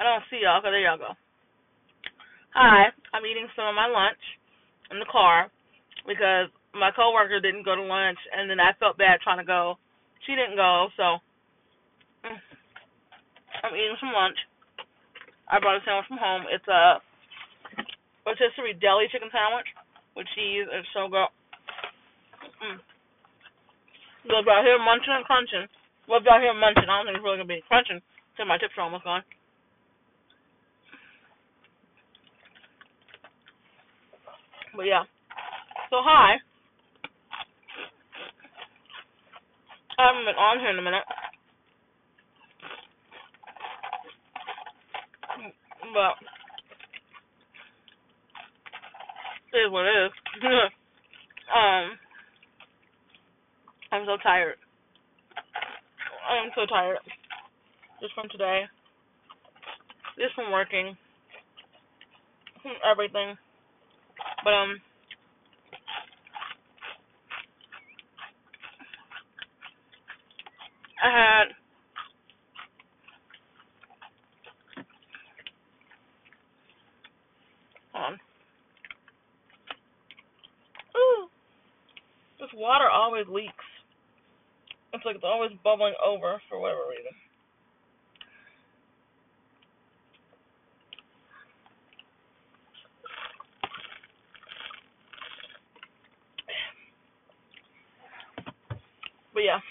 I don't see y'all. Okay, there y'all go. Hi, I'm eating some of my lunch in the car because my coworker didn't go to lunch, and then I felt bad trying to go. She didn't go, so mm, I'm eating some lunch. I brought a sandwich from home. It's a rotisserie deli chicken sandwich with cheese and so good. Mm. Love out here munching and crunching. Love out here munching. I don't think it's really gonna be crunching until my tips are almost gone. But yeah. So hi. I haven't been on here in a minute. But it is what it is. um I'm so tired. I am so tired. Just from today. Just from working. From everything. But um I had on. Ooh. This water always leaks. It's like it's always bubbling over for whatever reason. But yeah,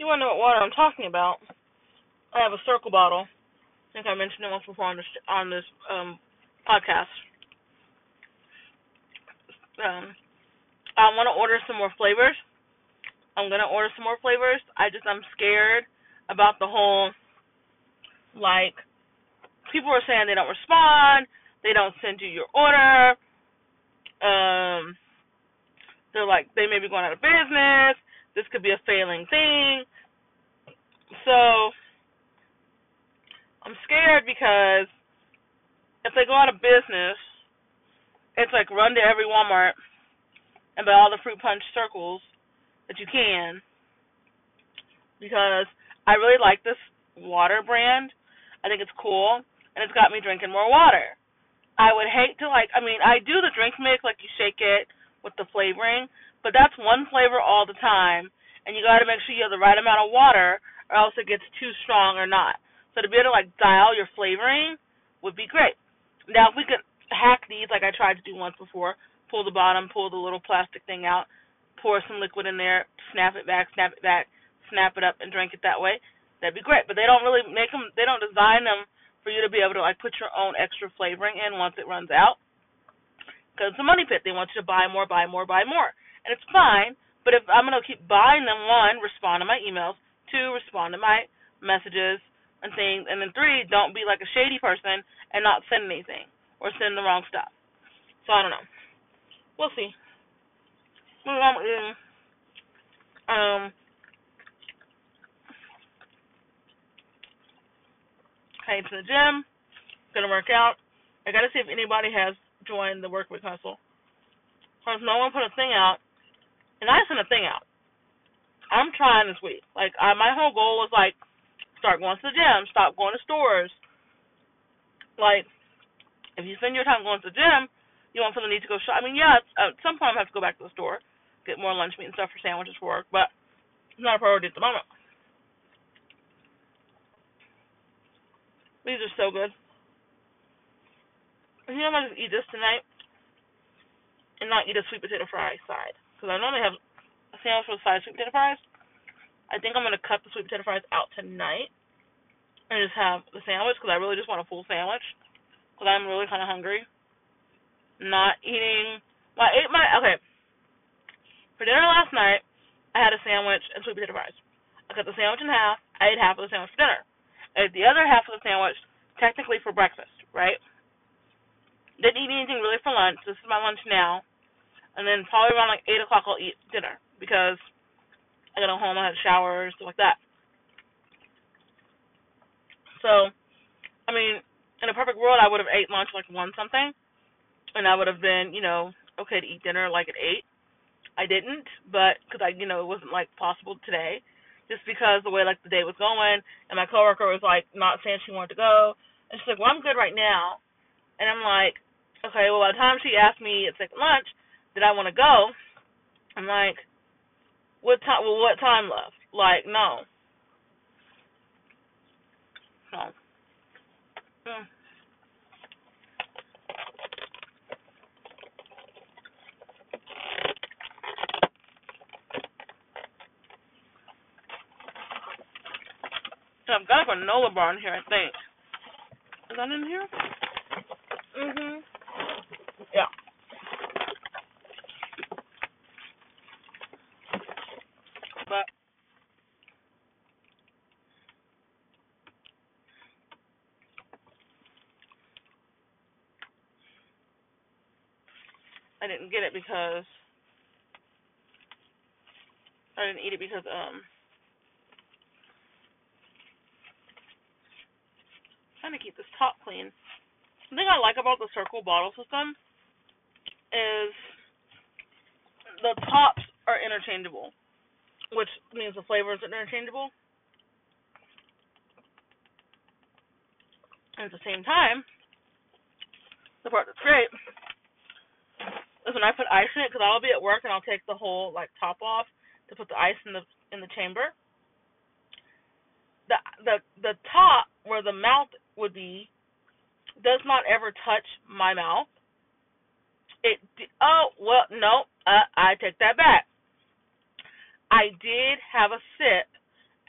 you want to know what water I'm talking about? I have a Cirkul bottle. I think I mentioned it once before on this on this um, podcast. Um, I want to order some more flavors. I'm gonna order some more flavors. I just I'm scared about the whole like people are saying they don't respond, they don't send you your order. Um, they're like they may be going out of business this could be a failing thing. So I'm scared because if they go out of business, it's like run to every Walmart and buy all the fruit punch Cirkuls that you can. Because I really like this water brand. I think it's cool and it's got me drinking more water. I would hate to like I mean, I do the drink mix like you shake it with the flavoring, but that's one flavor all the time, and you got to make sure you have the right amount of water, or else it gets too strong or not. So to be able to like dial your flavoring would be great. Now if we could hack these like I tried to do once before, pull the bottom, pull the little plastic thing out, pour some liquid in there, snap it back, snap it back, snap it up, and drink it that way. That'd be great. But they don't really make them. They don't design them for you to be able to like put your own extra flavoring in once it runs out. Because it's a money pit. They want you to buy more, buy more, buy more and it's fine. But if I'm gonna keep buying them, one, respond to my emails. Two, respond to my messages and things. And then three, don't be like a shady person and not send anything or send the wrong stuff. So I don't know. We'll see. Um. Heading to the gym. Gonna work out. I gotta see if anybody has joined the work week hustle. Cause no one put a thing out and I sent a thing out. I'm trying this week. Like I, my whole goal was like start going to the gym, stop going to stores. Like if you spend your time going to the gym, you want something to need to go shop. I mean, yeah, at some point I have to go back to the store, get more lunch meat and stuff for sandwiches for work, but it's not a priority at the moment. These are so good. I think I'm gonna just eat this tonight and not eat a sweet potato fry side because I normally have a sandwich with five sweet potato fries. I think I'm gonna cut the sweet potato fries out tonight and just have the sandwich because I really just want a full sandwich because I'm really kind of hungry. Not eating. Well, I ate my okay. For dinner last night, I had a sandwich and sweet potato fries. I cut the sandwich in half. I ate half of the sandwich for dinner. I ate the other half of the sandwich technically for breakfast, right? Didn't eat anything really for lunch. This is my lunch now and then probably around like eight o'clock I'll eat dinner because I got home, I had a shower, stuff like that. So, I mean, in a perfect world, I would have ate lunch like one something, and I would have been, you know, okay to eat dinner like at eight. I didn't, but because I, you know, it wasn't like possible today. just because the way like the day was going, and my coworker was like not saying she wanted to go, and she's like, "Well, I'm good right now," and I'm like, "Okay." Well, by the time she asked me at like lunch, did I want to go? I'm like, "What time? Well, what time left?" Like, no. No. Mm. So I've got a granola bar in here, I think. Is that in here? Mhm. Yeah. But I didn't get it because I didn't eat it because um I'm trying to keep this top clean. The thing I like about the Cirkul bottle system is the tops are interchangeable, which means the flavors are interchangeable. And at the same time, the part that's great is when I put ice in it, because I'll be at work and I'll take the whole like top off to put the ice in the in the chamber. The the the top where the mouth would be does not ever touch my mouth. It oh well no uh, I take that back. I did have a sip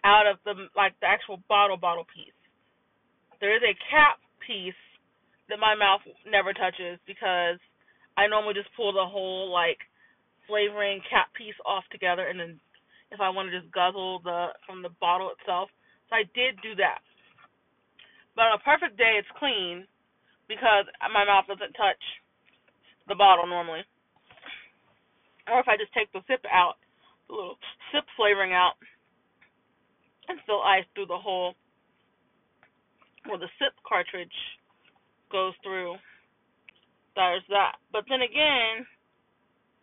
out of the like the actual bottle bottle piece. There is a cap piece that my mouth never touches because I normally just pull the whole like flavoring cap piece off together and then if I want to just guzzle the from the bottle itself. So I did do that. But on a perfect day it's clean because my mouth doesn't touch the bottle normally. Or if I just take the sip out, the little sip flavoring out and still ice through the whole where the sip cartridge goes through. There's that. But then again,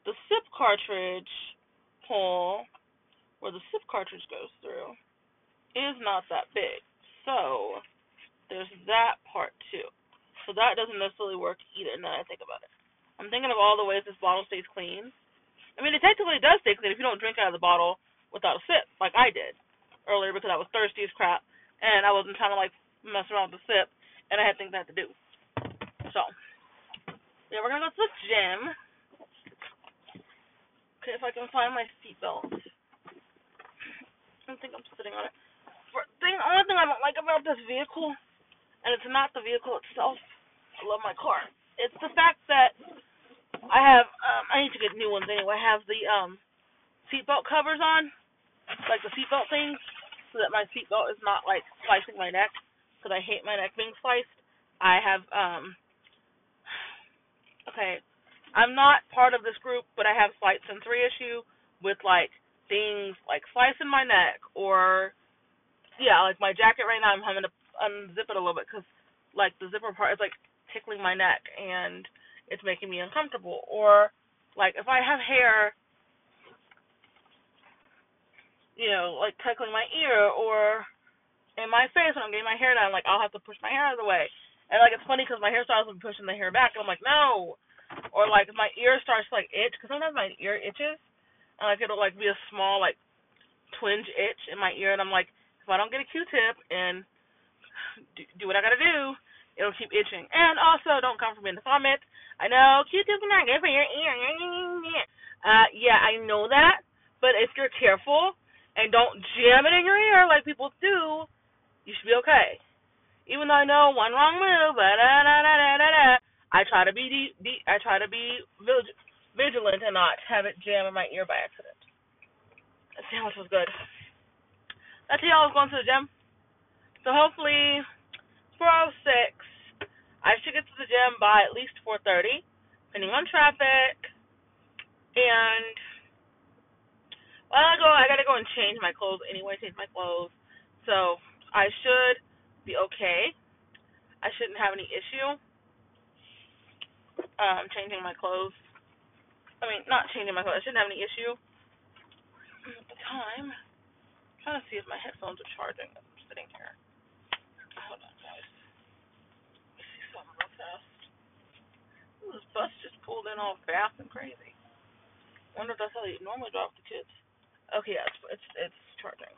the sip cartridge hole where the sip cartridge goes through is not that big. So there's that part too. So that doesn't necessarily work either now I think about it. I'm thinking of all the ways this bottle stays clean. I mean, it technically does stay clean if you don't drink out of the bottle without a sip, like I did earlier because I was thirsty as crap and I wasn't trying to like mess around with the sip, and I had things I had to do. So, yeah, we're gonna go to the gym. Okay, if I can find my seatbelt. I don't think I'm sitting on it. For, thing, only thing I don't like about this vehicle, and it's not the vehicle itself. I love my car. It's the fact that I have. Um, I need to get new ones anyway. I have the um seatbelt covers on, like the seatbelt things, so that my seatbelt is not like slicing my neck because I hate my neck being sliced. I have um okay, I'm not part of this group, but I have slight sensory issue with like things like slicing my neck or yeah, like my jacket right now. I'm having to unzip it a little bit because like the zipper part is like tickling my neck and it's making me uncomfortable. Or like if I have hair, you know, like tickling my ear or in my face when I'm getting my hair done. Like I'll have to push my hair out of the way, and like it's funny because my hairstylist will be pushing the hair back, and I'm like no. Or like my ear starts to like itch, because sometimes my ear itches, and like it'll like be a small like twinge itch in my ear, and I'm like if I don't get a Q-tip and do, do what I gotta do, it'll keep itching. And also don't come for me in the comments. I know Q-tips are not good for your ear. Uh, yeah, I know that, but if you're careful and don't jam it in your ear like people do, you should be okay. Even though I know one wrong move, da da da da da da, I try to be de- de- I try to be vigilant and not have it jam in my ear by accident. That sandwich was good. That's how I was going to the gym. So hopefully, 406. I should get to the gym by at least 4:30, depending on traffic. And well, I go. I gotta go and change my clothes anyway. Change my clothes. So I should be okay. I shouldn't have any issue um, changing my clothes. I mean, not changing my clothes. I shouldn't have any issue. At the time, trying to see if my headphones are charging I'm sitting here. Hold on, guys. Let me see something real fast. Ooh, this bus just pulled in all fast and crazy. Wonder if that's how they normally drop the kids. Okay, yeah, it's it's, it's charging.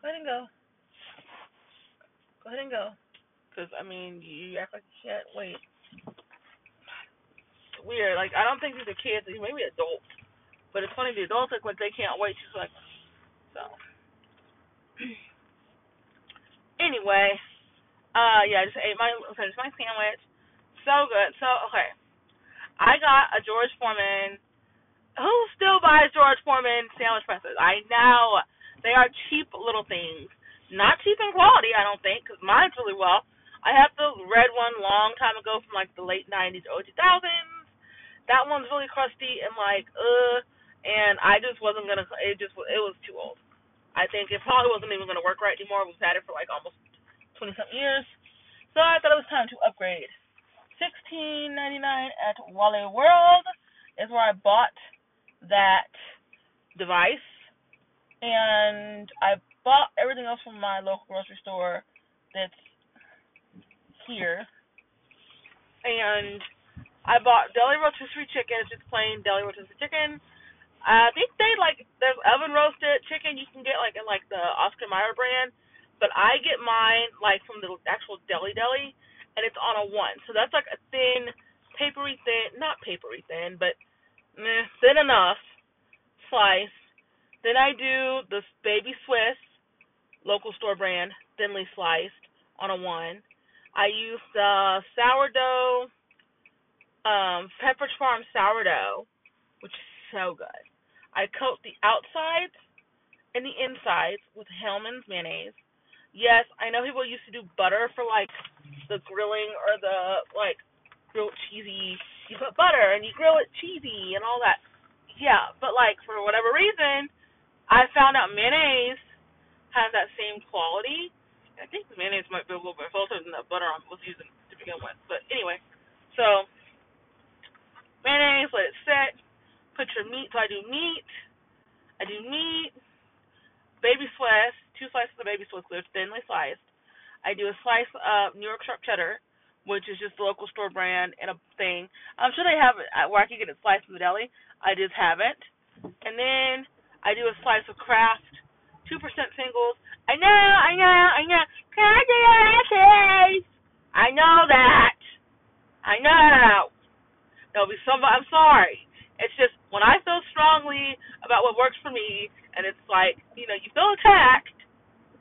Go ahead go. Go ahead and go. Because, I mean, you act like you can't wait. Weird. Like, I don't think these are kids. Maybe adults. But it's funny, the adults like they can't wait. She's like, so. anyway, uh, yeah, I just ate my, finished my sandwich. So good. So, okay. I got a George Foreman. Who still buys George Foreman sandwich presses? I know. They are cheap little things. Not cheap in quality, I don't think, because mine's really well. I had the red one long time ago from like the late 90s, early 2000s. That one's really crusty and like, uh, and I just wasn't gonna. It just it was too old. I think it probably wasn't even gonna work right anymore. We've had it for like almost 20 something years, so I thought it was time to upgrade. 16.99 at Wally World is where I bought that device, and I bought everything else from my local grocery store that's here, and I bought deli rotisserie chicken. It's just plain deli rotisserie chicken. I think they like there's oven roasted chicken you can get like in like the Oscar Mayer brand, but I get mine like from the actual deli deli, and it's on a one. So that's like a thin, papery thin, not papery thin, but meh, thin enough slice. Then I do the baby Swiss, local store brand, thinly sliced on a one. I use the sourdough um, Pepperidge Farm sourdough, which is so good. I coat the outsides and the insides with Hellmann's mayonnaise. Yes, I know people used to do butter for like the grilling or the like grilled cheesy. You put butter and you grill it cheesy and all that. Yeah, but like for whatever reason, I found out mayonnaise has that same quality. I think mayonnaise might be a little bit faultier than the butter I was using to begin with. But anyway, so mayonnaise, let it set. Put your meat. So I do meat. I do meat. Baby Swiss, two slices of baby Swiss, they're thinly sliced. I do a slice of New York sharp cheddar, which is just the local store brand and a thing. I'm sure they have it where I can get it sliced in the deli. I just haven't. And then I do a slice of Kraft, two percent singles. I know, I know, I know. That, please? I know that. I know. There'll be some. I'm sorry. It's just when I feel strongly about what works for me, and it's like you know you feel attacked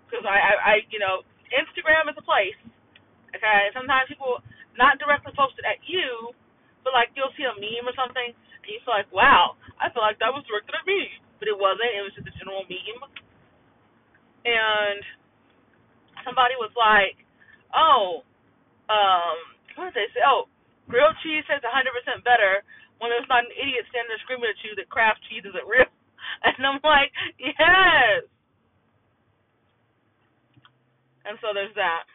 because I, I, I you know Instagram is a place. Okay, sometimes people not directly posted at you, but like you'll see a meme or something, and you feel like, wow, I feel like that was directed at me, but it wasn't. It was just a general meme. And somebody was like, oh, um, what did they say? Oh, grilled cheese tastes 100% better when there's not an idiot standing there screaming at you that Kraft cheese isn't real. And I'm like, yes. And so there's that.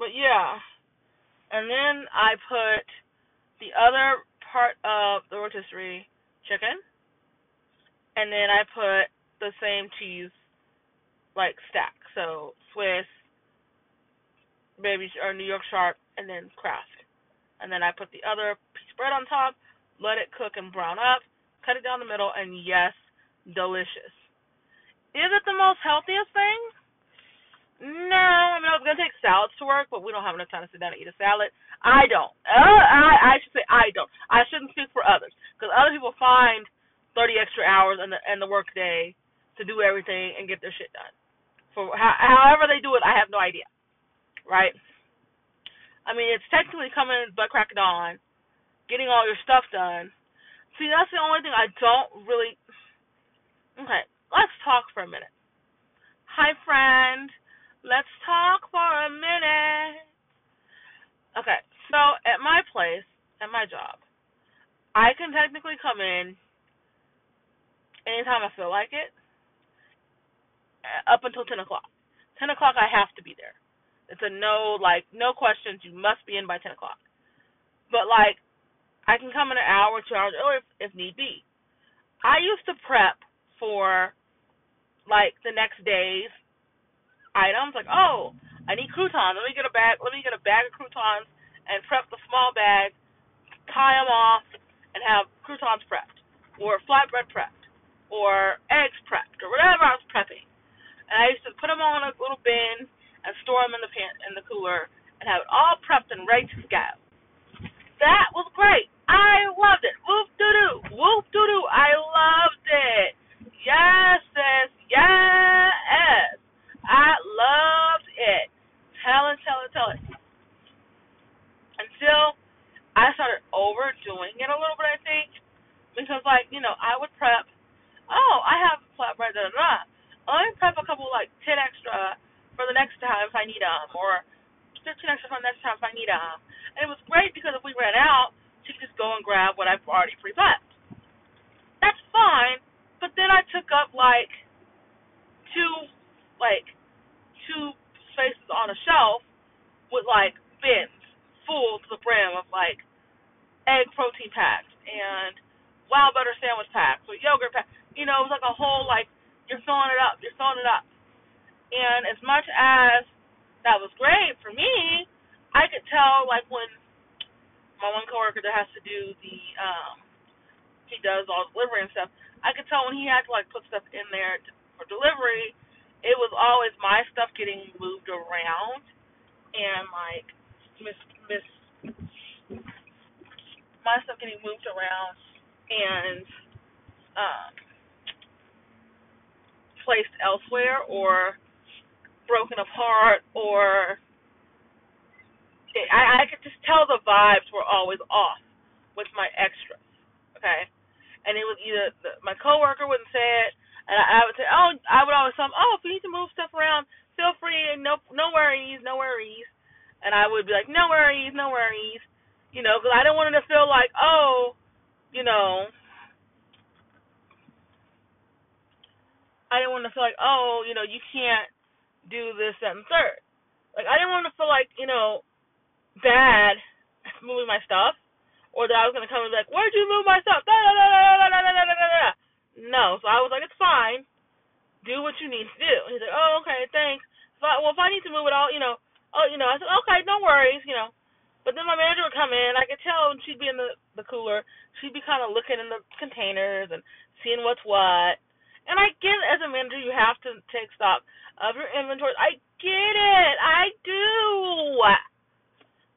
But yeah. And then I put the other part of the rotisserie chicken. And then I put the same cheese like stack. So Swiss, baby or New York Sharp, and then Kraft and then I put the other piece of bread on top, let it cook and brown up, cut it down the middle, and yes, delicious. Is it the most healthiest thing? No, I mean I was gonna take salads to work, but we don't have enough time to sit down and eat a salad. I don't. Uh, I I should say I don't. I shouldn't speak for others because other people find 30 extra hours in the in the work day to do everything and get their shit done. For how, however they do it, I have no idea. Right? I mean, it's technically coming butt crack dawn, getting all your stuff done. See, that's the only thing I don't really. Okay, let's talk for a minute. Hi, friend. Let's talk for a minute. Okay, so at my place, at my job, I can technically come in anytime I feel like it, uh, up until 10 o'clock. 10 o'clock, I have to be there. It's a no, like, no questions. You must be in by 10 o'clock. But, like, I can come in an hour, two hours earlier if, if need be. I used to prep for like the next day's items. Like, oh, I need croutons. Let me get a bag. Let me get a bag of croutons and prep the small bag, tie them off, and have croutons prepped, or flatbread prepped, or eggs prepped, or whatever I was prepping. And I used to put them all in a little bin and store them in the pan in the cooler and have it all prepped and ready to go. That was great. I loved it. Whoop doo doo. Whoop doo doo. I loved it. Yes, sis. Yes. I loved it. Tell it, tell it, tell it. Until I started overdoing it a little bit, I think. Because, like, you know, I would prep, oh, I have flatbread, da da da. Let me prep a couple, like, 10 extra for the next time if I need them, or 15 extra for the next time if I need them. And it was great because if we ran out, she could just go and grab what I've already pre-prepped. That's fine, but then I took up, like, two, like, two spaces on a shelf with, like, bins full to the brim of, like, egg protein packs and wild butter sandwich packs or yogurt packs. You know, it was like a whole, like, you're filling it up, you're filling it up. And as much as that was great for me, I could tell like when my one coworker that has to do the um he does all the delivery and stuff, I could tell when he had to like put stuff in there to, for delivery, it was always my stuff getting moved around and like miss miss my stuff getting moved around and um placed elsewhere or broken apart or I, I could just tell the vibes were always off with my extras. Okay, and it was either the, my coworker wouldn't say it, and I, I would say, oh, I would always tell him, oh, if you need to move stuff around, feel free, no, no worries, no worries, and I would be like, no worries, no worries, you know, because I didn't want him to feel like, oh, you know. I didn't want to feel like, oh, you know, you can't do this, that, and third. Like I didn't want to feel like you know bad moving my stuff, or that I was gonna come and be like, where'd you move my stuff? Da, da, da, da, da, da, da, da, da. No, so I was like, it's fine. Do what you need to do. And he's like, oh, okay, thanks. So I, well, if I need to move it all, you know, oh, you know, I said, okay, no worries, you know. But then my manager would come in. I could tell she'd be in the the cooler. She'd be kind of looking in the containers and seeing what's what. And I get as a manager, you have to take stock of your inventory. I get it. I do.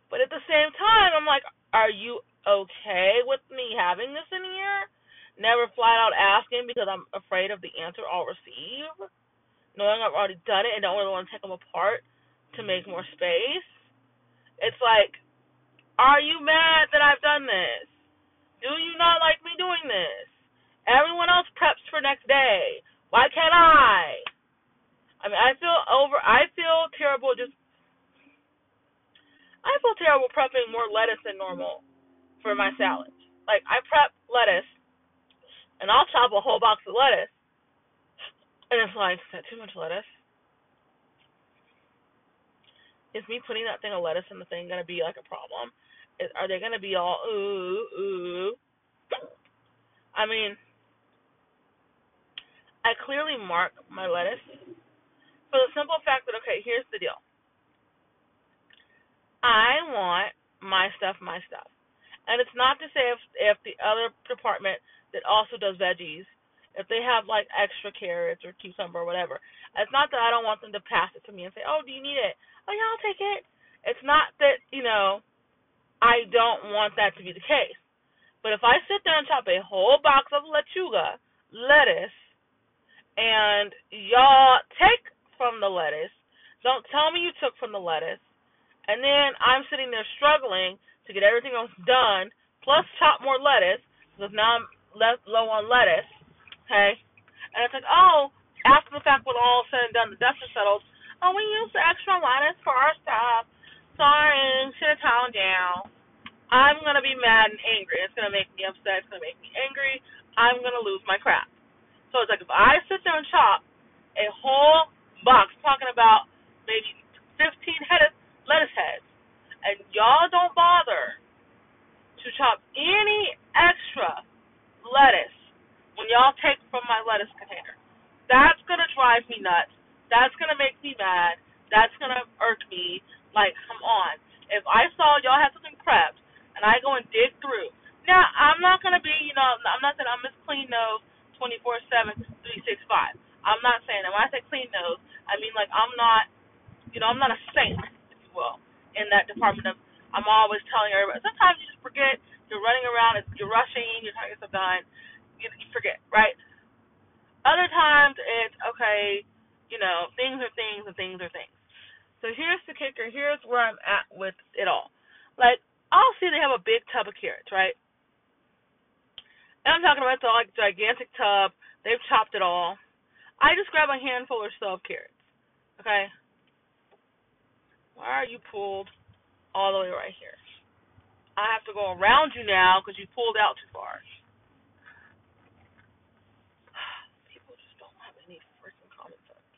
But at the same time, I'm like, are you okay with me having this in here? Never flat out asking because I'm afraid of the answer I'll receive. Knowing I've already done it and don't really want to take them apart to make more space. It's like, are you mad that I've done this? Do you not like me doing this? Everyone else preps for next day. Why can't I? I mean, I feel over. I feel terrible. Just I feel terrible prepping more lettuce than normal for my salad. Like I prep lettuce, and I'll chop a whole box of lettuce, and it's like, is that too much lettuce? Is me putting that thing of lettuce in the thing gonna be like a problem? Is, are they gonna be all ooh ooh? I mean, I clearly mark my lettuce for the simple fact that okay, here's the deal. I want my stuff, my stuff. And it's not to say if if the other department that also does veggies, if they have like extra carrots or cucumber or whatever, it's not that I don't want them to pass it to me and say, "Oh, do you need it?" "Oh, yeah, I'll take it." It's not that you know I don't want that to be the case. But if I sit there and chop a whole box of lechuga, lettuce, and y'all take from the lettuce. Don't tell me you took from the lettuce. And then I'm sitting there struggling to get everything else done, plus chop more lettuce, because now I'm left low on lettuce. Okay? And it's like, oh, after the fact, when all said and done, the dust is settled. Oh, we used the extra lettuce for our stuff. Sorry, should have toned down. I'm gonna be mad and angry. It's gonna make me upset. It's gonna make me angry. I'm gonna lose my crap. So it's like if I sit there and chop a whole box talking about maybe 15 head lettuce heads, and y'all don't bother to chop any extra lettuce when when y'all take from my lettuce container. That's gonna drive me nuts. That's gonna make me mad. That's gonna irk me. Like, come on. If I saw y'all had something prepped and I go and dig through. Now, I'm not gonna be, you know, I'm not saying I'm Miss Clean Nose 24/7, 365. I'm not saying that. When I say clean nose, I mean like I'm not, you know, I'm not a saint, if you will, in that department of. I'm always telling everybody. Sometimes you just forget. You're running around. You're rushing. You're trying to get stuff done. You, you forget, right? Other times it's okay. You know, things are things and things are things. So here's the kicker. Here's where I'm at with it all. Like I'll see they have a big tub of carrots, right? And I'm talking about the like gigantic tub. They've chopped it all. I just grab a handful or so of carrots. Okay? Why are you pulled all the way right here? I have to go around you now because you pulled out too far. People just don't have any freaking common sense.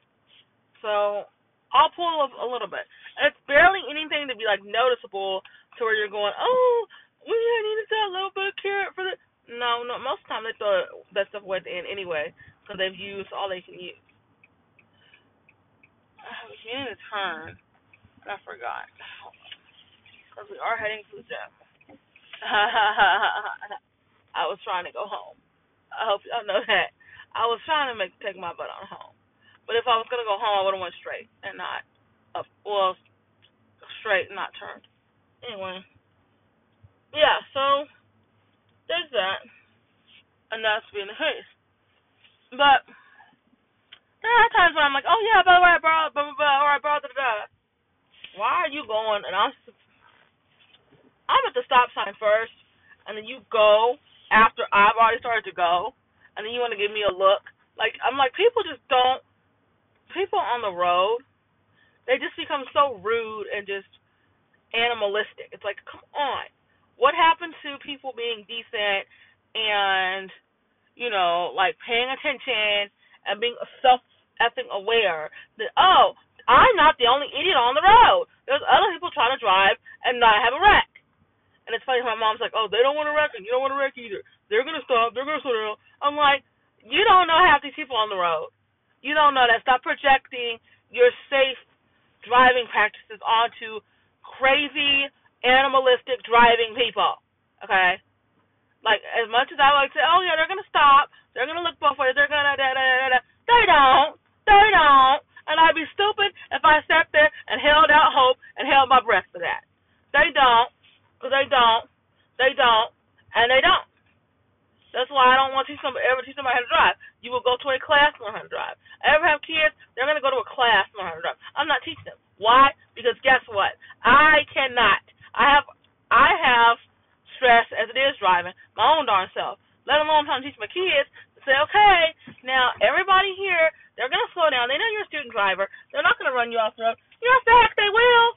So I'll pull a, a little bit. It's barely anything to be like noticeable to where you're going, oh, we needed that little bit of carrot for the. No, no. Most of the time they throw that stuff away at the end anyway because they've used all they can use. I was getting a turn, and I forgot. Because we are heading to the gym. I was trying to go home. I hope y'all know that. I was trying to make take my butt on home. But if I was gonna go home, I would have went straight and not up. Well, straight and not turned. Anyway, yeah. So there's that, and that's being the case. But there are times when I'm like, oh yeah, by the way, I blah blah blah, or I brought da da. Why are you going? And I'm I'm at the stop sign first, and then you go after I've already started to go, and then you want to give me a look. Like I'm like, people just don't. People on the road, they just become so rude and just animalistic. It's like, come on, what happened to people being decent and you know, like paying attention and being self effing aware that oh, I'm not the only idiot on the road. There's other people trying to drive and not have a wreck. And it's funny, my mom's like, oh, they don't want to wreck and you don't want to wreck either. They're gonna stop. They're gonna slow down. I'm like, you don't know half these people on the road. You don't know that. Stop projecting your safe driving practices onto crazy animalistic driving people. Okay? Like as much as I like to say, oh yeah, they're gonna stop, they're gonna look both ways, they're gonna da da da da. They don't, they don't, and I'd be stupid if I sat there and held out hope and held my breath for that. They don't, cause they don't, they don't, and they don't. That's why I don't want to teach somebody ever teach somebody how to drive. You will go to a class learn how to drive. Ever have kids? They're gonna go to a class learn how to drive. I'm not teaching them. Why? Because guess what? I cannot. I have I have stress as it is driving my own darn self, let alone trying to teach my kids to say, okay, now everybody here, they're to slow down. They know you're a student driver. They're not to run you off the road. Yes, the heck they will.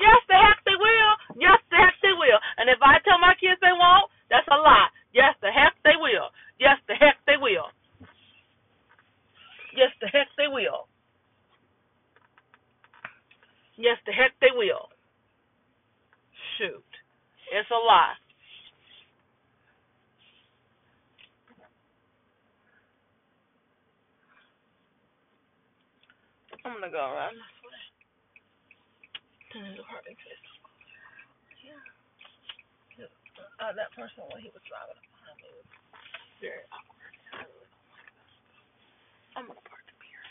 Yes, the heck they will. Yes, the heck they will. And if I tell my kids they won't, that's a lie. Yes, the heck they will. Yes, the heck they will. Yes, the heck they will. Yes, the heck they will. Shoot. It's a lie. I'm gonna go around this way. His apartment place. Yeah. Uh, that person when he was driving behind me was very awkward. I'm gonna park up here.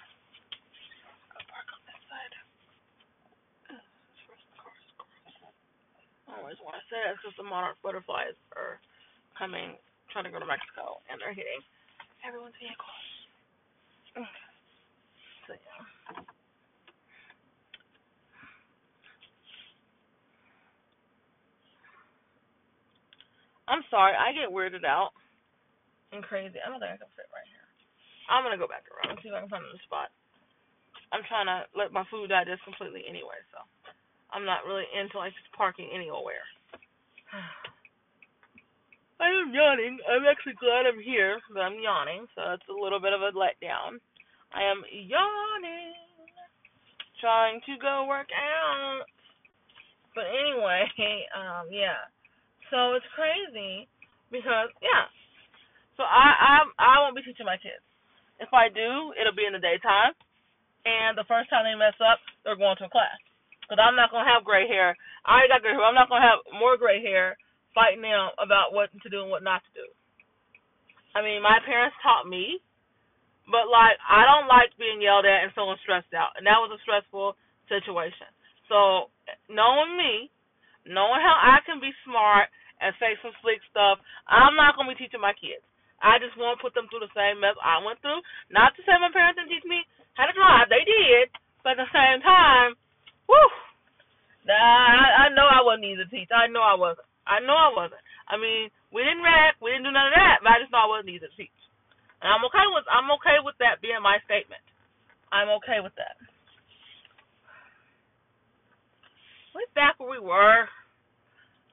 I'm gonna park on this side. Uh, first car is gross. I always want to say that because the monarch butterflies are coming, trying to go to Mexico, and they're hitting everyone's vehicles. So yeah. I'm sorry, I get weirded out and crazy. I don't think I can fit right here. I'm gonna go back around and see if I can find another spot. I'm trying to let my food digest completely anyway, so I'm not really into like just parking anywhere. I am yawning. I'm actually glad I'm here, but I'm yawning, so it's a little bit of a letdown. I am yawning, trying to go work out. But anyway, um, yeah. So it's crazy because yeah. So I I I won't be teaching my kids. If I do, it'll be in the daytime, and the first time they mess up, they're going to a class. Because I'm not gonna have gray hair. I got gray hair. I'm not gonna have more gray hair fighting them about what to do and what not to do. I mean, my parents taught me, but like I don't like being yelled at and feeling stressed out, and that was a stressful situation. So knowing me, knowing how I can be smart and say some slick stuff, I'm not gonna be teaching my kids. I just want to put them through the same mess I went through. Not to say my parents didn't teach me how to drive, they did, but at the same time, whew, I, I know I wasn't easy to teach. I know I wasn't. I know I wasn't. I mean, we didn't wreck, we didn't do none of that, but I just know I wasn't easy to teach. And I'm okay with I'm okay with that being my statement. I'm okay with that. We're back where we were.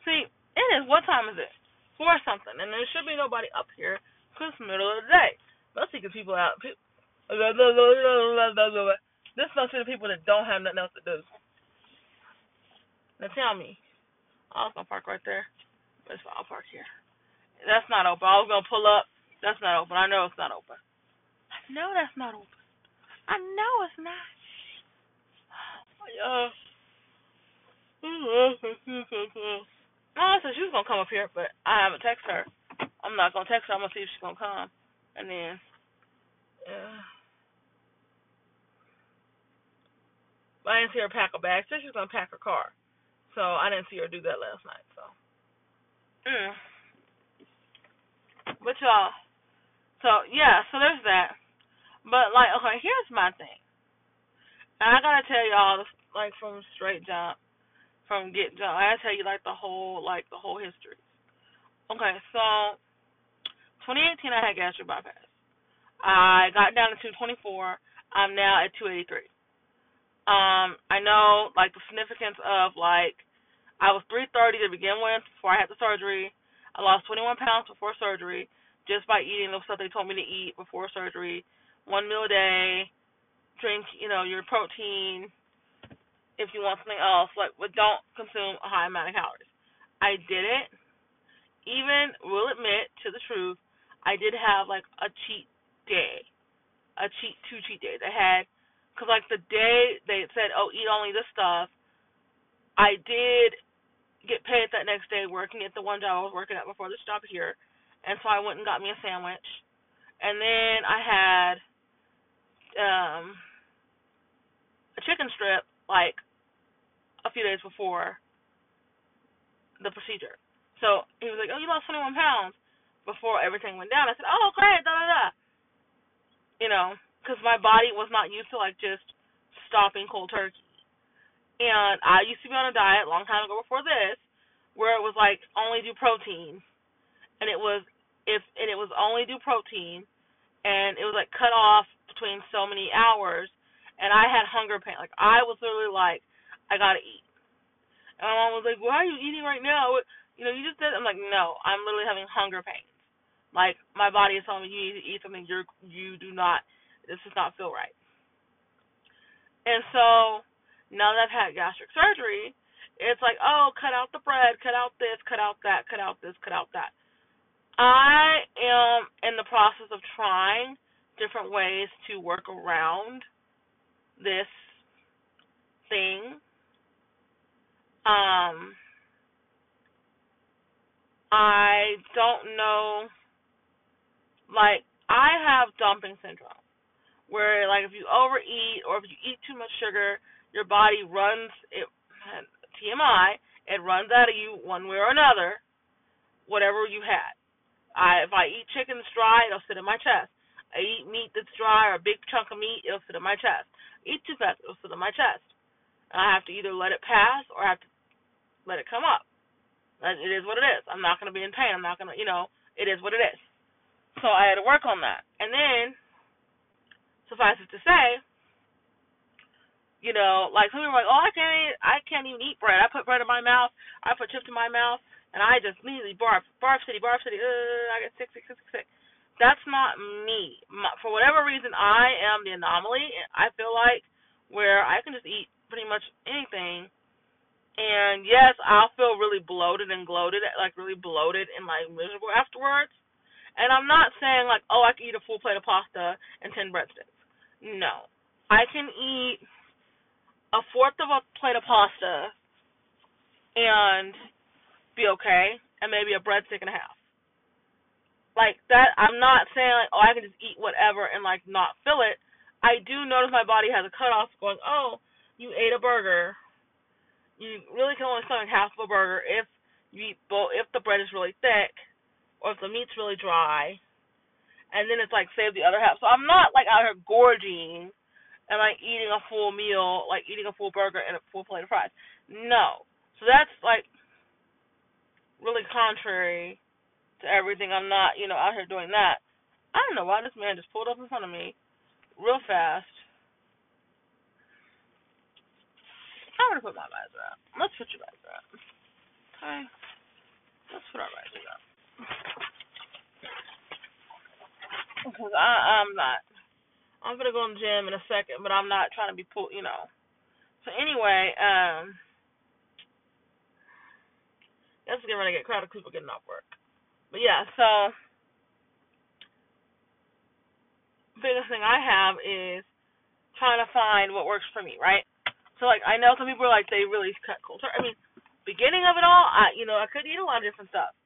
See, it is what time is it? Four something, and there should be nobody up here because it's the middle of the day. Let's see the people out. This must be the people that don't have nothing else to do. Now tell me, I was gonna park right there. But I'll park here. That's not open. I was gonna pull up. That's not open. I know it's not open. I know that's not open. I know it's not. Uh, oh, so she was gonna come up here, but I haven't texted her. I'm not gonna text her. I'm gonna see if she's gonna come, and then, yeah. I didn't see her pack a bag. She said gonna pack her car. So I didn't see her do that last night. So, mm. but y'all, so yeah, so there's that. But like, okay, here's my thing, and I gotta tell y'all, like from straight jump, from get jump, I gotta tell you like the whole, like the whole history. Okay, so 2018 I had gastric bypass. I got down to 224. I'm now at 283. Um, I know like the significance of like I was 330 to begin with before I had the surgery. I lost 21 pounds before surgery just by eating the stuff they told me to eat before surgery. One meal a day, drink, you know, your protein. If you want something else, like, but don't consume a high amount of calories. I did it. Even will admit to the truth, I did have like a cheat day, a cheat two cheat days. I had because like the day they said, "Oh, eat only this stuff," I did get paid that next day working at the one job I was working at before this job here, and so I went and got me a sandwich, and then I had um a chicken strip like a few days before the procedure. So he was like, "Oh, you lost 21 pounds before everything went down." I said, "Oh, great, da da da." You know, because my body was not used to like just stopping cold turkey. And I used to be on a diet a long time ago before this, where it was like only do protein, and it was if and it was only do protein, and it was like cut off between so many hours, and I had hunger pain. Like I was literally like, I gotta eat. And my mom was like, Why are you eating right now? You know, you just said. I'm like, No, I'm literally having hunger pains. Like my body is telling me you need to eat something you're you do not this does not feel right. And so now that I've had gastric surgery, it's like, oh, cut out the bread, cut out this, cut out that, cut out this, cut out that. I am in the process of trying different ways to work around this thing. Um, I don't know, like, I have dumping syndrome where like if you overeat or if you eat too much sugar, your body runs it TMI, it runs out of you one way or another, whatever you had. I if I eat chicken that's dry, it'll sit in my chest. I eat meat that's dry or a big chunk of meat, it'll sit in my chest. eat too fast, it'll sit in my chest. And I have to either let it pass or I have to let it come up. It is what it is. I'm not to be in pain. I'm not to, you know, it is what it is. So I had to work on that. And then suffice it to say, you know, like some people are like, oh, I can't, I can't even eat bread. I put bread in my mouth. I put chips in my mouth, and I just immediately barf, barf city, barf city. Uh, I get sick, sick, sick, sick. That's not me. My, for whatever reason, I am the anomaly. I feel like where I can just eat pretty much anything, and yes, I'll feel really bloated and gloated, like really bloated and like miserable afterwards. And I'm not saying like, oh, I can eat a full plate of pasta and ten breadsticks. No, I can eat a fourth of a plate of pasta and be okay, and maybe a breadstick and a half. Like that, I'm not saying like, oh, I can just eat whatever and like not feel it. I do notice my body has a cutoff going, oh, you ate a burger. You really can only stomach half of a burger if you eat both, if the bread is really thick, or if the meat's really dry, and then it's like save the other half. So I'm not like out here gorging and like eating a full meal, like eating a full burger and a full plate of fries. No. So that's like really contrary to everything. I'm not, you know, out here doing that. I don't know why this man just pulled up in front of me real fast. I'm gonna put my visor up. Let's put your visor up. Okay. Let's put our visor up. Because I, I'm not. I'm gonna go in the gym in a second, but I'm not trying to be pulled, you know. So anyway, um, let's get ready to get crowded. People getting off work. But yeah, so biggest thing I have is trying to find what works for me, right? So like I know some people are like they really cut cold. I mean, beginning of it all, I you know I could eat a lot of different stuff.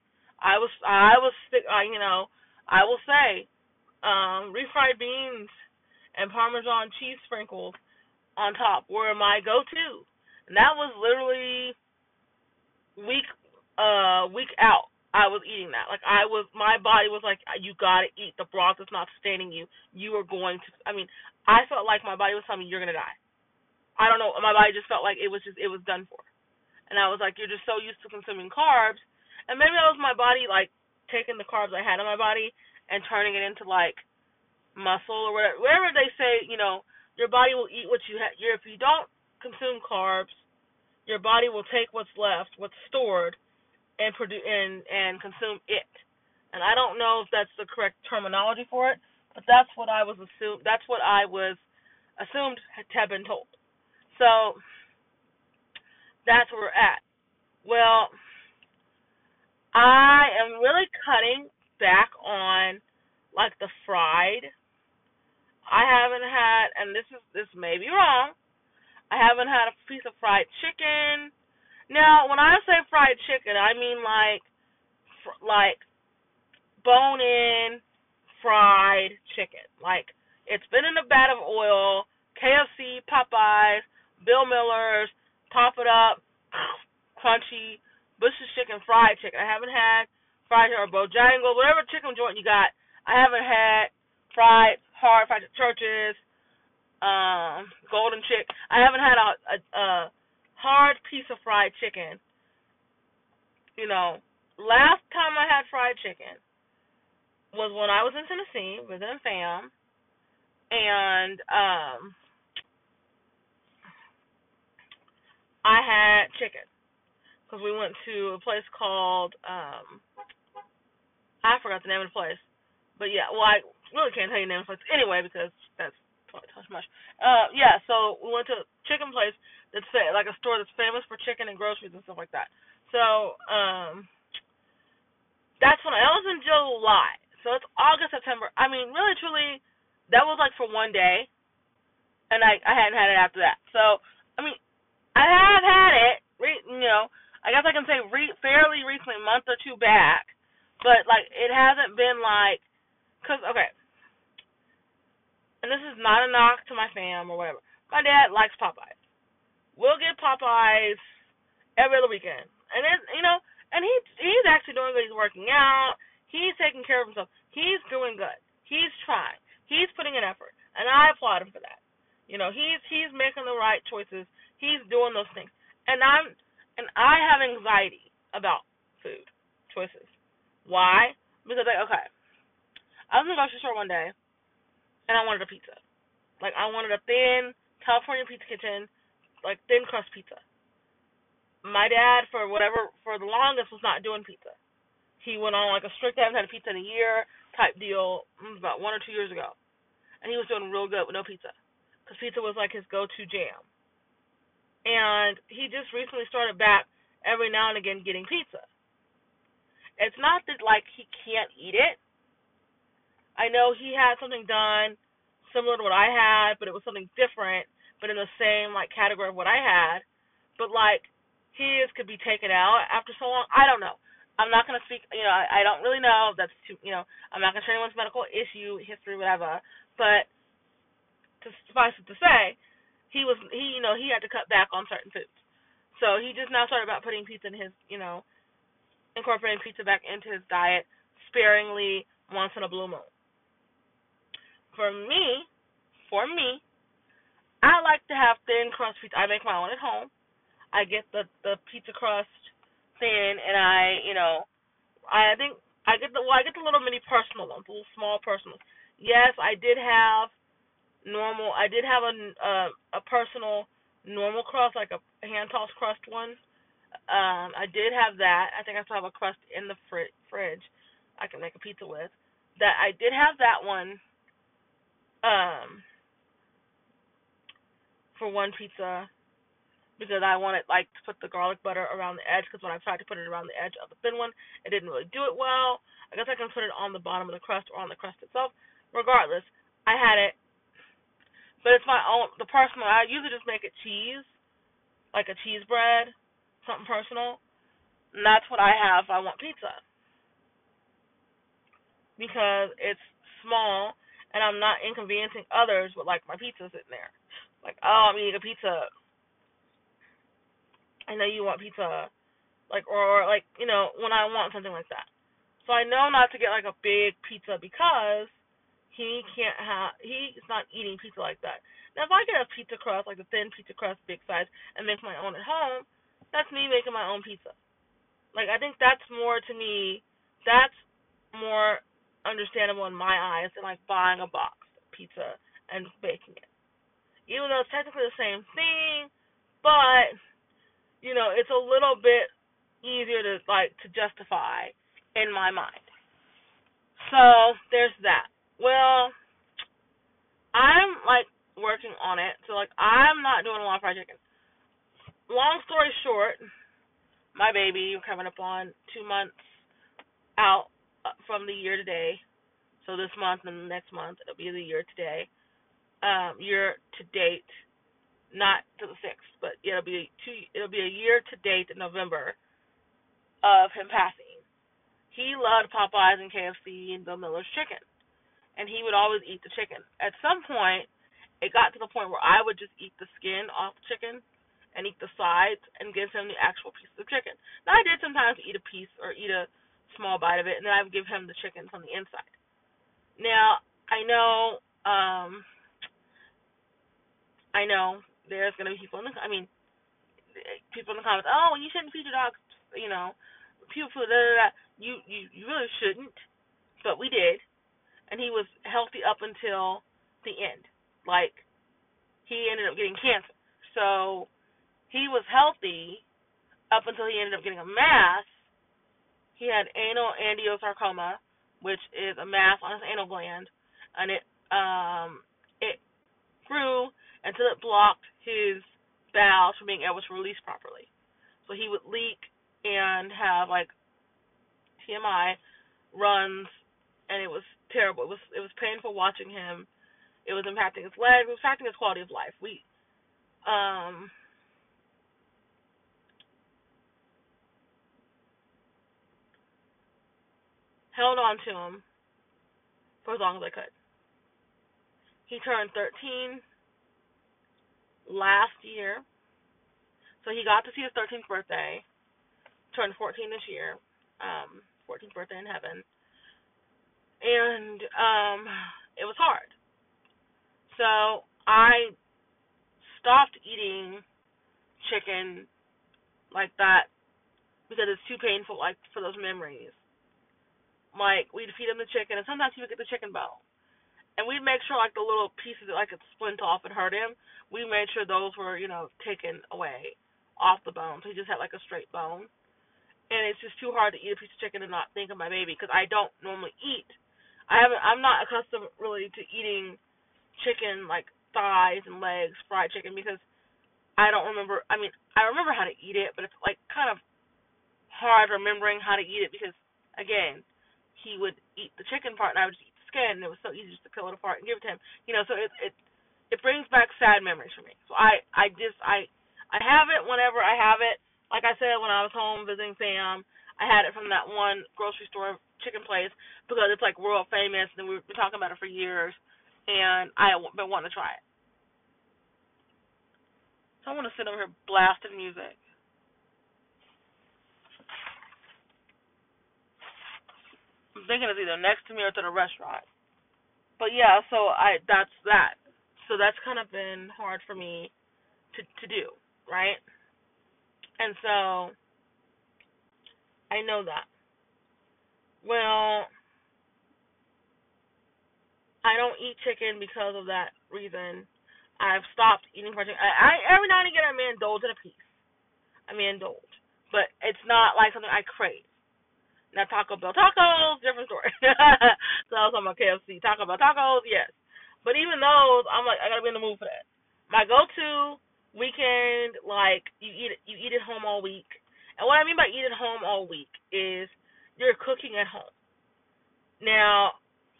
I was I was stick uh, you know I will say um refried beans and parmesan cheese sprinkles on top were my go-to, and that was literally week uh week out I was eating that. Like I was, my body was like, you gotta eat. The broth is not sustaining you. You are going to. I mean, I felt like my body was telling me you're gonna die. I don't know. My body just felt like it was just it was done for. And I was like, you're just so used to consuming carbs, and maybe that was my body like taking the carbs I had in my body and turning it into like muscle or whatever. Whatever they say, you know, your body will eat what you have. If you don't consume carbs, your body will take what's left, what's stored, and produce and and consume it. And I don't know if that's the correct terminology for it, but that's what I was assumed. That's what I was assumed to have been told. So that's where we're at. Well, I am really cutting back on like the fried. I haven't had, and this is this may be wrong. I haven't had a piece of fried chicken now, when I say fried chicken, I mean like fr- like bone in fried chicken. Like it's been in a vat of oil, KFC, Popeyes, Bill Miller's, pop it up, crunchy, Bush's chicken, fried chicken. I haven't had fried or Bojangles, whatever chicken joint you got. I haven't had fried, hard fried Church's, um, golden chick. I haven't had a, a, a hard piece of fried chicken. You know, last time I had fried chicken was when I was in Tennessee visiting fam, and um, I had chicken because we went to a place called um, I forgot the name of the place, but yeah, well I really can't tell you the name of the place anyway because that's too much. Uh, yeah, so we went to a chicken place that's like a store that's famous for chicken and groceries and stuff like that. So um, that's when I was in July. So it's August, September. I mean, really, truly, that was like for one day, and I I hadn't had it after that. So I mean, I have had it. You know, I guess I can say re- fairly recently, month or two back, but like it hasn't been like, cause okay, and this is not a knock to my fam or whatever. My dad likes Popeyes. We'll get Popeyes every other weekend, and it, you know, and he he's actually doing good. He's working out. He's taking care of himself. He's doing good. He's trying. He's putting an effort, and I applaud him for that. You know, he's he's making the right choices. He's doing those things, and I'm and I have anxiety about food choices. Why? Because like, okay, I was in the grocery store one day, and I wanted a pizza. Like I wanted a thin California pizza kitchen like thin crust pizza. My dad, for whatever, for the longest, was not doing pizza. He went on like a strict, I haven't had a pizza in a year type deal mm, about one or two years ago, and he was doing real good with no pizza, because pizza was like his go-to jam. And he just recently started back every now and again getting pizza. It's not that like he can't eat it, I know he had something done similar to what I had, but it was something different, but in the same like category of what I had. But like his could be taken out after so long. I don't know. I'm not gonna speak. You know, I, I don't really know. That's too. You know, I'm not gonna share anyone's medical issue, history, whatever. But to suffice it to say, he was he you know he had to cut back on certain foods. So he just now started about putting pizza in his you know incorporating pizza back into his diet sparingly once in a blue moon. For me, for me, I like to have thin crust pizza. I make my own at home. I get the the pizza crust thin, and I you know I think I get the well I get the little mini personal ones, little small personal. Yes, I did have normal. I did have a uh, a personal normal crust, like a hand tossed crust one. Um, I did have that. I think I still have a crust in the fr- fridge. I can make a pizza with. That I did have that one. Um, for one pizza because I wanted like to put the garlic butter around the edge because when I tried to put it around the edge of the thin one, it didn't really do it well. I guess I can put it on the bottom of the crust or on the crust itself. Regardless, I had it but it's my own, the personal. I usually just make it cheese, like a cheese bread, something personal. And that's what I have I want pizza. Because it's small and I'm not inconveniencing others with like my pizza sitting there. Like, oh, I'm eating a pizza. I know you want pizza. Like, or, or like, you know, when I want something like that. So I know not to get like a big pizza because he can't have he's not eating pizza like that. Now if I get a pizza crust, like the thin pizza crust, big size, and make my own at home, that's me making my own pizza. Like I think that's more to me that's more understandable in my eyes than like buying a box of pizza and baking it. Even though it's technically the same thing, but you know, it's a little bit easier to like to justify in my mind. So there's that. Well, I'm like working on it, so like I'm not doing a lot of fried chicken. Long story short, my baby we're coming up on two months out uh, from the year today. So this month and next month it'll be the year today, um, year to date, not to the sixth, but it'll be two. It'll be a year to date in November of him passing. He loved Popeyes and KFC and Bill Miller's chicken and he would always eat the chicken. At some point, it got to the point where I would just eat the skin off the chicken and eat the sides and give him the actual piece of chicken. Now I did sometimes eat a piece or eat a small bite of it, and then I would give him the chicken from the inside. Now I know, um, I know there's gonna be people in the, I mean, people in the comments. Oh, you shouldn't feed your dogs, you know, people, da da da. You you you really shouldn't, but we did and he was healthy up until the end. Like he ended up getting cancer. So he was healthy up until he ended up getting a mass. He had anal angiosarcoma, which is a mass on his anal gland, and it um it grew until it blocked his bowels from being able to release properly. So he would leak and have like TMI runs and it was terrible. It was it was painful watching him. It was impacting his legs. It was impacting his quality of life. We um held on to him for as long as I could. He turned 13 last year. So he got to see his 13th birthday. Turned 14 this year. Um, 14th birthday in heaven and um it was hard. So I stopped eating chicken like that because it's too painful like for those memories. Like we'd feed him the chicken and sometimes he would get the chicken bone. And we'd make sure like the little pieces that like it splint off and hurt him, we made sure those were, you know, taken away off the bone. So he just had like a straight bone. And it's just too hard to eat a piece of chicken and not think of my baby because I don't normally eat I haven't. I'm not accustomed really to eating chicken like thighs and legs, fried chicken, because I don't remember. I mean, I remember how to eat it, but it's like kind of hard remembering how to eat it because again, he would eat the chicken part and I would just eat the skin, and it was so easy just to peel it apart and give it to him. You know, so it it it brings back sad memories for me. So I I just I I have it whenever I have it. Like I said, when I was home visiting fam, I had it from that one grocery store chicken place because it's like world famous, and we've been talking about it for years, and I've been wanting to try it. So I want to sit over here blasting music. I'm thinking it's either next to me or to the restaurant. But yeah, so I that's that. So that's kind of been hard for me to to do, right? And so I know that. Well, I don't eat chicken because of that reason. I've stopped eating fried chicken. I, I every now and again I may indulge in a piece. I may indulge, but it's not like something I crave. Now Taco Bell tacos, different story. so I was talking about KFC. Taco Bell tacos, yes. But even those, I'm like, I gotta be in the mood for that. My go-to weekend, like you eat you eat at home all week. And what I mean by eat at home all week is you're cooking at home. Now,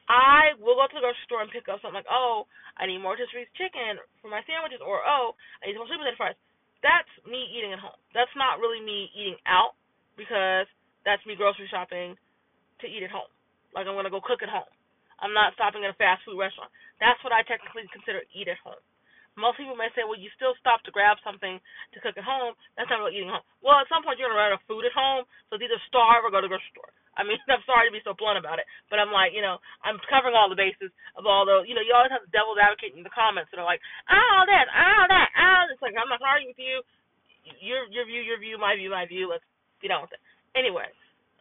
I will go to the grocery store and pick up something like, oh, I need more rotisserie chicken for my sandwiches, or oh, I need some sweet potato fries. That's me eating at home. That's not really me eating out because that's me grocery shopping to eat at home. Like I'm gonna go cook at home. I'm not stopping at a fast food restaurant. That's what I technically consider eat at home. Most people may say, well, you still stop to grab something to cook at home. That's not really eating at home. Well, at some point you're gonna run out of food at home, so it's either starve or go to the grocery store. I mean, I'm sorry to be so blunt about it, but I'm like, you know, I'm covering all the bases of all the, you know, you always have the devil's advocate in the comments that are like, oh, this, oh, that, oh, it's like I'm not arguing with you. Your your view, your view, my view, my view. Let's get on with it. Anyway,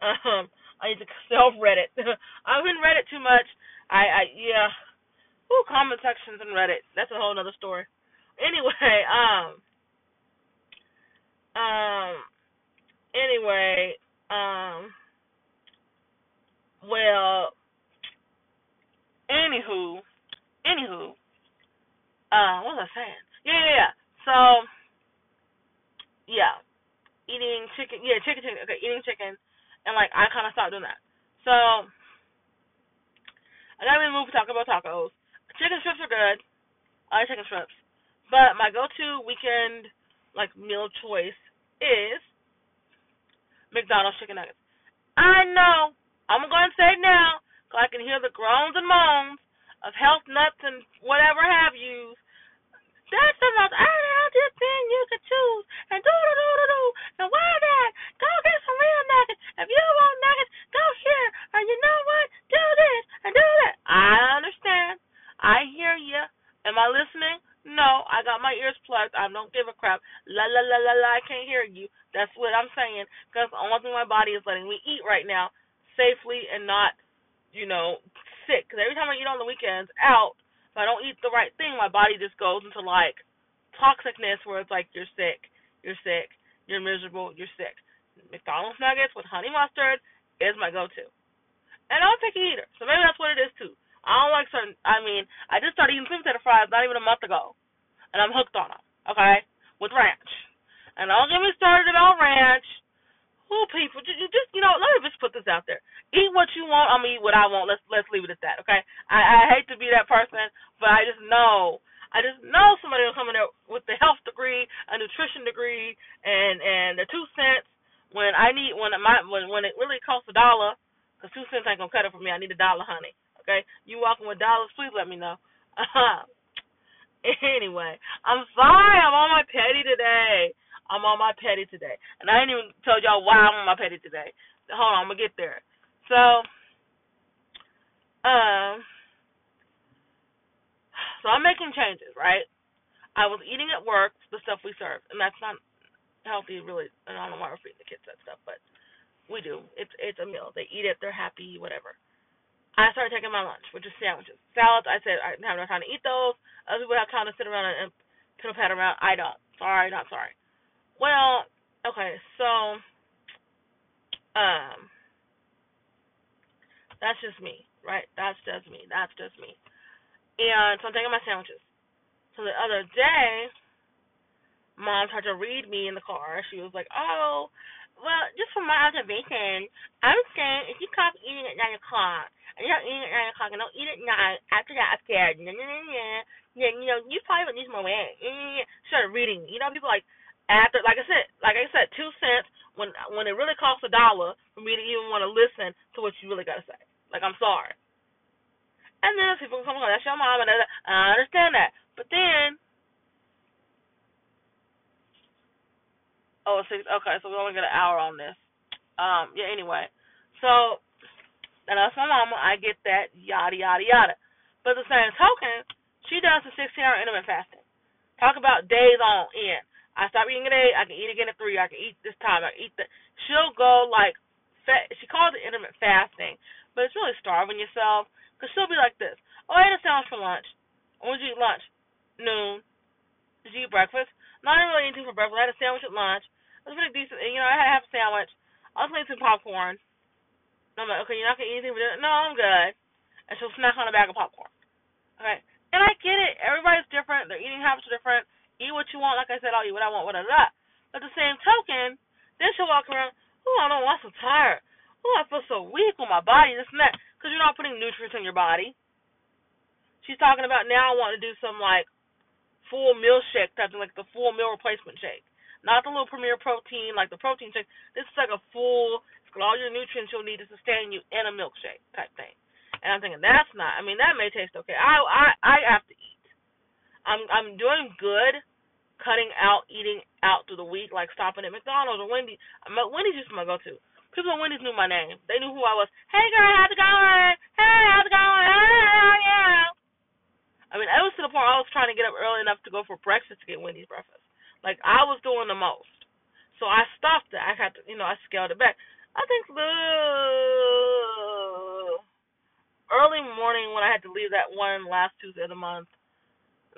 um, I need to self Reddit. I've been Reddit too much. I, I yeah. Ooh, comment sections and Reddit. That's a whole other story. Anyway, um, um, anyway, um, well, anywho, anywho, uh, what was I saying? Yeah, yeah, yeah. So, yeah, eating chicken. Yeah, chicken, chicken. Okay, eating chicken and like I kind of stopped doing that. So I got to move to Taco Bell tacos. Chicken strips are good. I like chicken strips, but my go-to weekend like meal choice is McDonald's chicken nuggets. I know. I'm going to say it now, so I can hear the groans and moans of health nuts and whatever have you. That's the most unhealthy thing you could choose. And do do do do do. And why that? Go get some real nuggets. If you want nuggets, go here. Or you know what? Do this and do that. I understand. I hear you. Am I listening? No, I got my ears plugged. I don't give a crap. La la la la la. I can't hear you. That's what I'm saying. Because the only thing my body is letting me eat right now, safely and not, you know, sick. Because every time I eat on the weekends out, if I don't eat the right thing, my body just goes into like toxicness where it's like you're sick, you're sick, you're miserable, you're sick. McDonald's nuggets with honey mustard is my go-to. And I'm a picky eater, so maybe that's what it is too. I don't like certain. I mean, I just started eating sweet potato fries not even a month ago, and I'm hooked on them. Okay, with ranch. And don't get me started about ranch. Who people? Just, just you know, let me just put this out there. Eat what you want. I'm gonna eat what I want. Let's let's leave it at that. Okay. I, I hate to be that person, but I just know I just know somebody will come in there with the health degree, a nutrition degree, and and the two cents when I need when my when when it really costs a dollar, because two cents ain't gonna cut it for me. I need a dollar, honey. Okay, you walking with dollars? Please let me know. Uh-huh. anyway, I'm sorry. I'm on my petty today. I'm on my petty today, and I ain't even told y'all why I'm on my petty today. Hold on, I'm gonna get there. So, um, so I'm making changes, right? I was eating at work the stuff we serve, and that's not healthy, really. And I don't know why we're feeding the kids that stuff, but we do. It's it's a meal. They eat it. They're happy. Whatever. I started taking my lunch, which is sandwiches, salads. I said I didn't have no time to eat those. Other people have time to sit around and, and piddle pat around. I don't. Sorry, not sorry. Well, okay, so um, that's just me, right? That's just me. That's just me. And so I'm taking my sandwiches. So the other day, mom tried to read me in the car. She was like, "Oh, well, just from my observation, I'm saying if you stop eating at nine o'clock don't eat it at nine o'clock, and don't eat it night. After that, I'm scared. Nah, nah, nah, nah. Yeah, you know, you probably would lose more weight. Start reading. You know, people like after, like I said, like I said, two cents when when it really costs a dollar for me to even want to listen to what you really got to say. Like, I'm sorry. And then people come, oh, that's your mom, and I understand that. But then Oh, six. Okay, so we only got an hour on this. Um, yeah. Anyway, so and that's my mama. I get that. Yada yada yada. But the same token, she does the 16 hour intermittent fasting. Talk about days on end. I stop eating at eight. I can eat again at three. I can eat this time. I can eat that. She'll go like, she calls it intermittent fasting, but it's really starving yourself. Cause she'll be like this. Oh, I ate a sandwich for lunch. When did you eat lunch? Noon. Did you eat breakfast? No, I didn't really anything for breakfast. I had a sandwich at lunch. It was pretty decent. You know, I had have a sandwich. I was making some popcorn. And I'm like, okay, you're not gonna eat anything for dinner? No, I'm good. And she'll snack on a bag of popcorn. Okay. And I get it. Everybody's different. Their eating habits are different. Eat what you want. Like I said, I'll eat what I want. What that. But the same token, then she'll walk around. Oh, I don't want so tired. Oh, I feel so weak on my body. This and that. Because you're not putting nutrients in your body. She's talking about now I want to do some like full meal shake type thing, like the full meal replacement shake. Not the little Premier Protein, like the protein shake. This is like a full, all your nutrients you'll need to sustain you in a milkshake type thing. And I'm thinking that's not. I mean, that may taste okay. I I I have to eat. I'm I'm doing good, cutting out eating out through the week, like stopping at McDonald's or Wendy's. Wendy's used to my go-to. People at Wendy's knew my name. They knew who I was. Hey girl, how's it going? Hey, how's it going? Hey, yeah. I mean, I was to the point I was trying to get up early enough to go for breakfast to get Wendy's breakfast. Like I was doing the most. So I stopped it. I had to, you know, I scaled it back. I think the early morning when I had to leave that one last Tuesday of the month,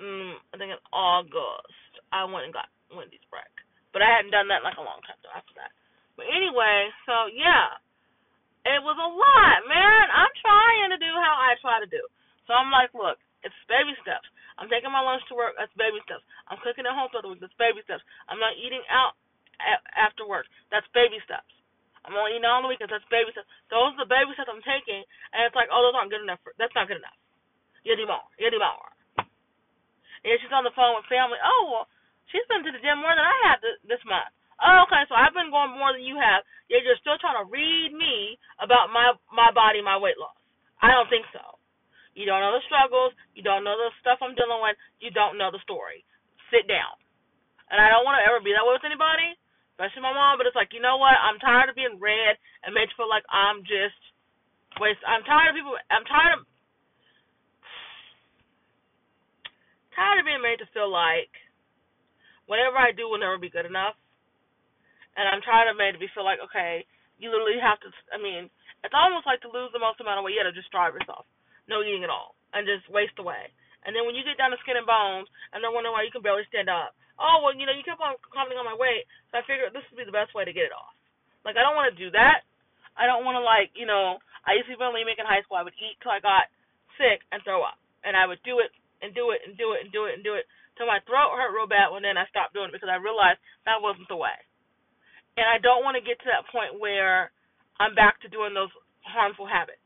mm, I think in August, I went and got Wendy's break. But I hadn't done that in like a long time though after that. But anyway, so yeah. It was a lot, man. I'm trying to do how I try to do. So I'm like, look, it's baby steps. I'm taking my lunch to work. That's baby steps. I'm cooking at home for the week. That's baby steps. I'm not eating out after work. That's baby steps. I'm only eating on the weekends. That's baby steps. Those are the baby steps I'm taking, and it's like, oh, those aren't good enough. For, that's not good enough. You do more. You do more. And she's on the phone with family. Oh, well, she's been to the gym more than I have this, this month. Oh, okay, so I've been going more than you have. Yet you're still trying to read me about my my body, my weight loss. I don't think so. You don't know the struggles. You don't know the stuff I'm dealing with. You don't know the story. Sit down. And I don't want to ever be that way with anybody, especially my mom. But it's like, you know what? I'm tired of being read and made to feel like I'm just waste. I'm tired of people. I'm tired of tired of being made to feel like whatever I do will never be good enough. And I'm tired of made to be feel like, okay, you literally have to. I mean, it's almost like to lose the most amount of weight. You got to just starve yourself no eating at all and just waste away. And then when you get down to skin and bones, and they're wondering why you can barely stand up. Oh well, you know you kept on commenting on my weight, so I figured this would be the best way to get it off. Like I don't want to do that. I don't want to like you know. I used to be bulimic in high school. I would eat till I got sick and throw up, and I would do it and do it and do it and do it and do it till my throat hurt real bad. When then I stopped doing it because I realized that wasn't the way. And I don't want to get to that point where I'm back to doing those harmful habits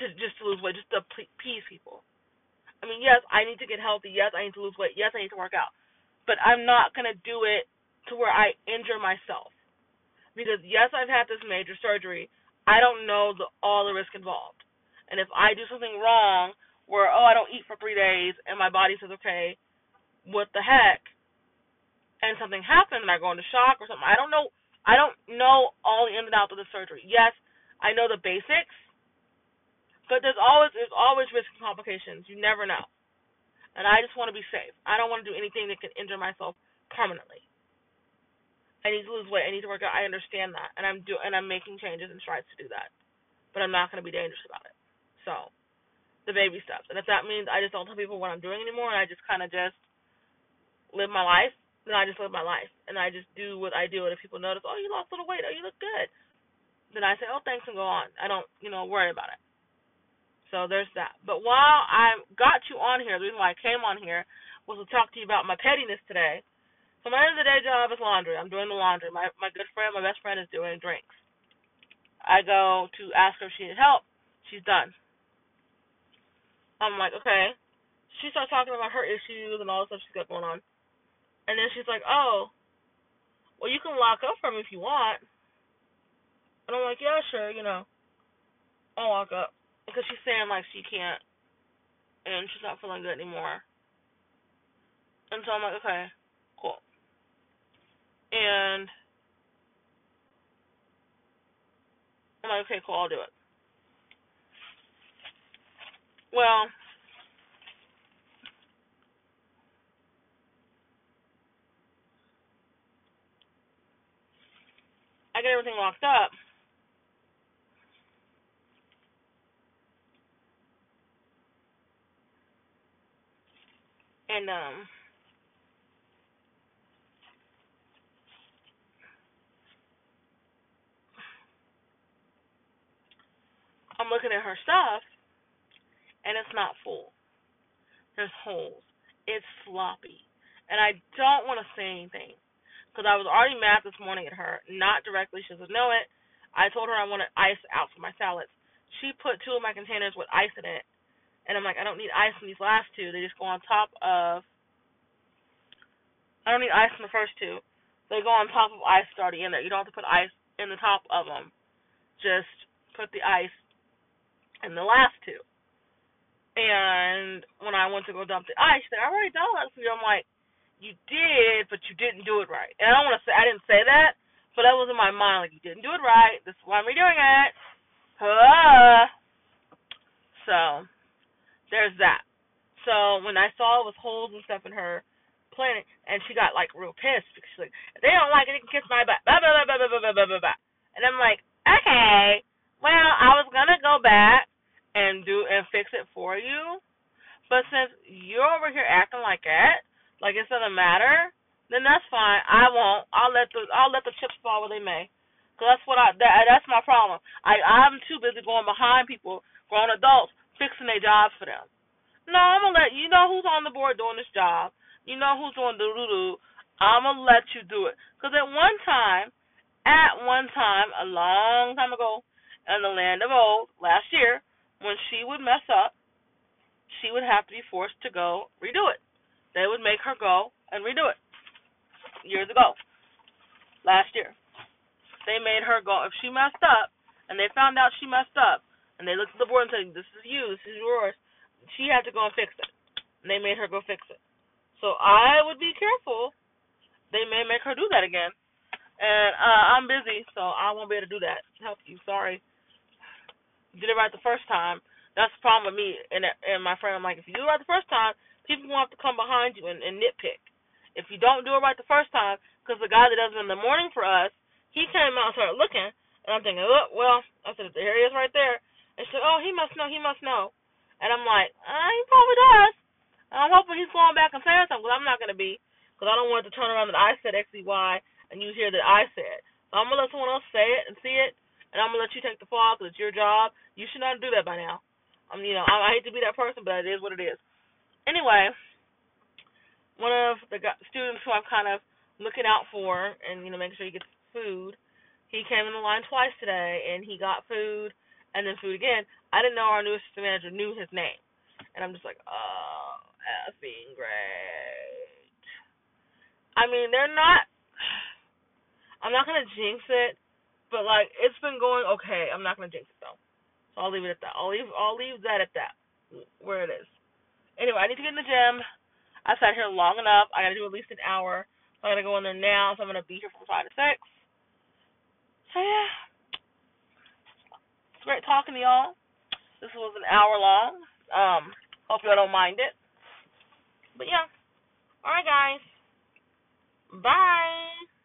to just to lose weight, just to please people. I mean, yes, I need to get healthy. Yes, I need to lose weight. Yes, I need to work out. But I'm not gonna do it to where I injure myself. Because yes, I've had this major surgery. I don't know the all the risk involved. And if I do something wrong, where oh I don't eat for three days and my body says okay, what the heck? And something happens and I go into shock or something. I don't know. I don't know all the ins and outs of the surgery. Yes, I know the basics but there's always there's always risk and complications. You never know. And I just want to be safe. I don't want to do anything that can injure myself permanently. I need to lose weight. I need to work out. I understand that, and I'm do and I'm making changes and strides to do that. But I'm not going to be dangerous about it. So, the baby steps. And if that means I just don't tell people what I'm doing anymore, and I just kind of just live my life, then I just live my life, and I just do what I do. And if people notice, oh, you lost a little weight, oh, you look good, then I say, oh, thanks, and go on. I don't, you know, worry about it. So there's that. But while I got you on here, the reason why I came on here was to talk to you about my pettiness today. So my end of the day job is laundry. I'm doing the laundry. My my good friend, my best friend, is doing drinks. I go to ask her if she needs help, she's done. I'm like, okay. She starts talking about her issues and all the stuff she's got going on. And then she's like, oh, well, you can lock up for him if you want. And I'm like, yeah, sure, you know. I'll lock up. Because she's saying, like, she can't. And she's not feeling good anymore. And so I'm like, okay. And I'm like, okay, cool, I'll do it. Well, I get everything locked up. And um I'm looking at her stuff and it's not full. There's holes. It's sloppy. And I don't want to say anything because I was already mad this morning at her. Not directly. She doesn't know it. I told her I wanted ice out for my salads. She put two of my containers with ice in it. And I'm like, I don't need ice in these last two. They just go on top of. I don't need ice in the first two. They go on top of ice already in there. You don't have to put ice in the top of them. Just put the ice in the last two. And when I went to go dump the ice, I already done that for you. I'm like, you did, but you didn't do it right. And I don't want to say I didn't say that, but that was in my mind. Like you didn't do it right. This is why I'm redoing it. Huh. So there's that. So when I saw it was holes and stuff in her planet, and she got like real pissed because she's like, they don't like it. They can kiss my butt. Blah blah blah blah blah blah blah blah. And I'm like, okay. Well, I was gonna go back and do and fix it for you. But since you're over here acting like that, like it doesn't matter, then that's fine. I won't. I'll let the I'll let the chips fall where they may. Cause that's what I that, that's my problem. I I'm too busy going behind people, grown adults, fixing their jobs for them. No, I'm gonna let you know who's on the board doing this job. You know who's doing the doo doo. I'm gonna let you do it. Cause at one time, at one time, a long time ago, in the land of old, last year, when she would mess up, she would have to be forced to go redo it. They would make her go and redo it. Years ago. Last year. They made her go. If she messed up, and they found out she messed up, and they looked at the board and said, This is you, this is yours, she had to go and fix it. And they made her go fix it. So I would be careful. They may make her do that again. And uh I'm busy, so I won't be able to do that. Help you. Sorry did it right the first time. That's the problem with me and and my friend. I'm like, if you do it right the first time, people will have to come behind you and, and nitpick. If you don't do it right the first time, because the guy that does it in the morning for us, he came out and started looking, and I'm thinking, oh well, I said, there he is right there. And she said, oh, he must know, he must know. And I'm like, uh, he probably does. And I'm hoping he's going back and saying something, because I'm not going to be, because I don't want it to turn around that I said X, Y, and you hear that I said. So I'm going to let someone else say it and see it, and I'm gonna let you take the fall because it's your job. You should not do that by now. Mean, you know, I, I hate to be that person, but it is what it is. Anyway, one of the students who I'm kind of looking out for and you know making sure he gets food, he came in the line twice today and he got food and then food again. I didn't know our new assistant manager knew his name, and I'm just like, oh, effing great. I mean, they're not. I'm not gonna jinx it, but like it's been going okay. I'm not gonna jinx it though. So I'll leave it at that. I'll leave I'll leave that at that. Where it is. Anyway, I need to get in the gym. I sat here long enough. I gotta do at least an hour. So I'm gonna go in there now, so I'm gonna be here from five to six. So yeah. It's great talking to y'all. This was an hour long. Um, hope y'all don't mind it. But yeah. Alright guys. Bye.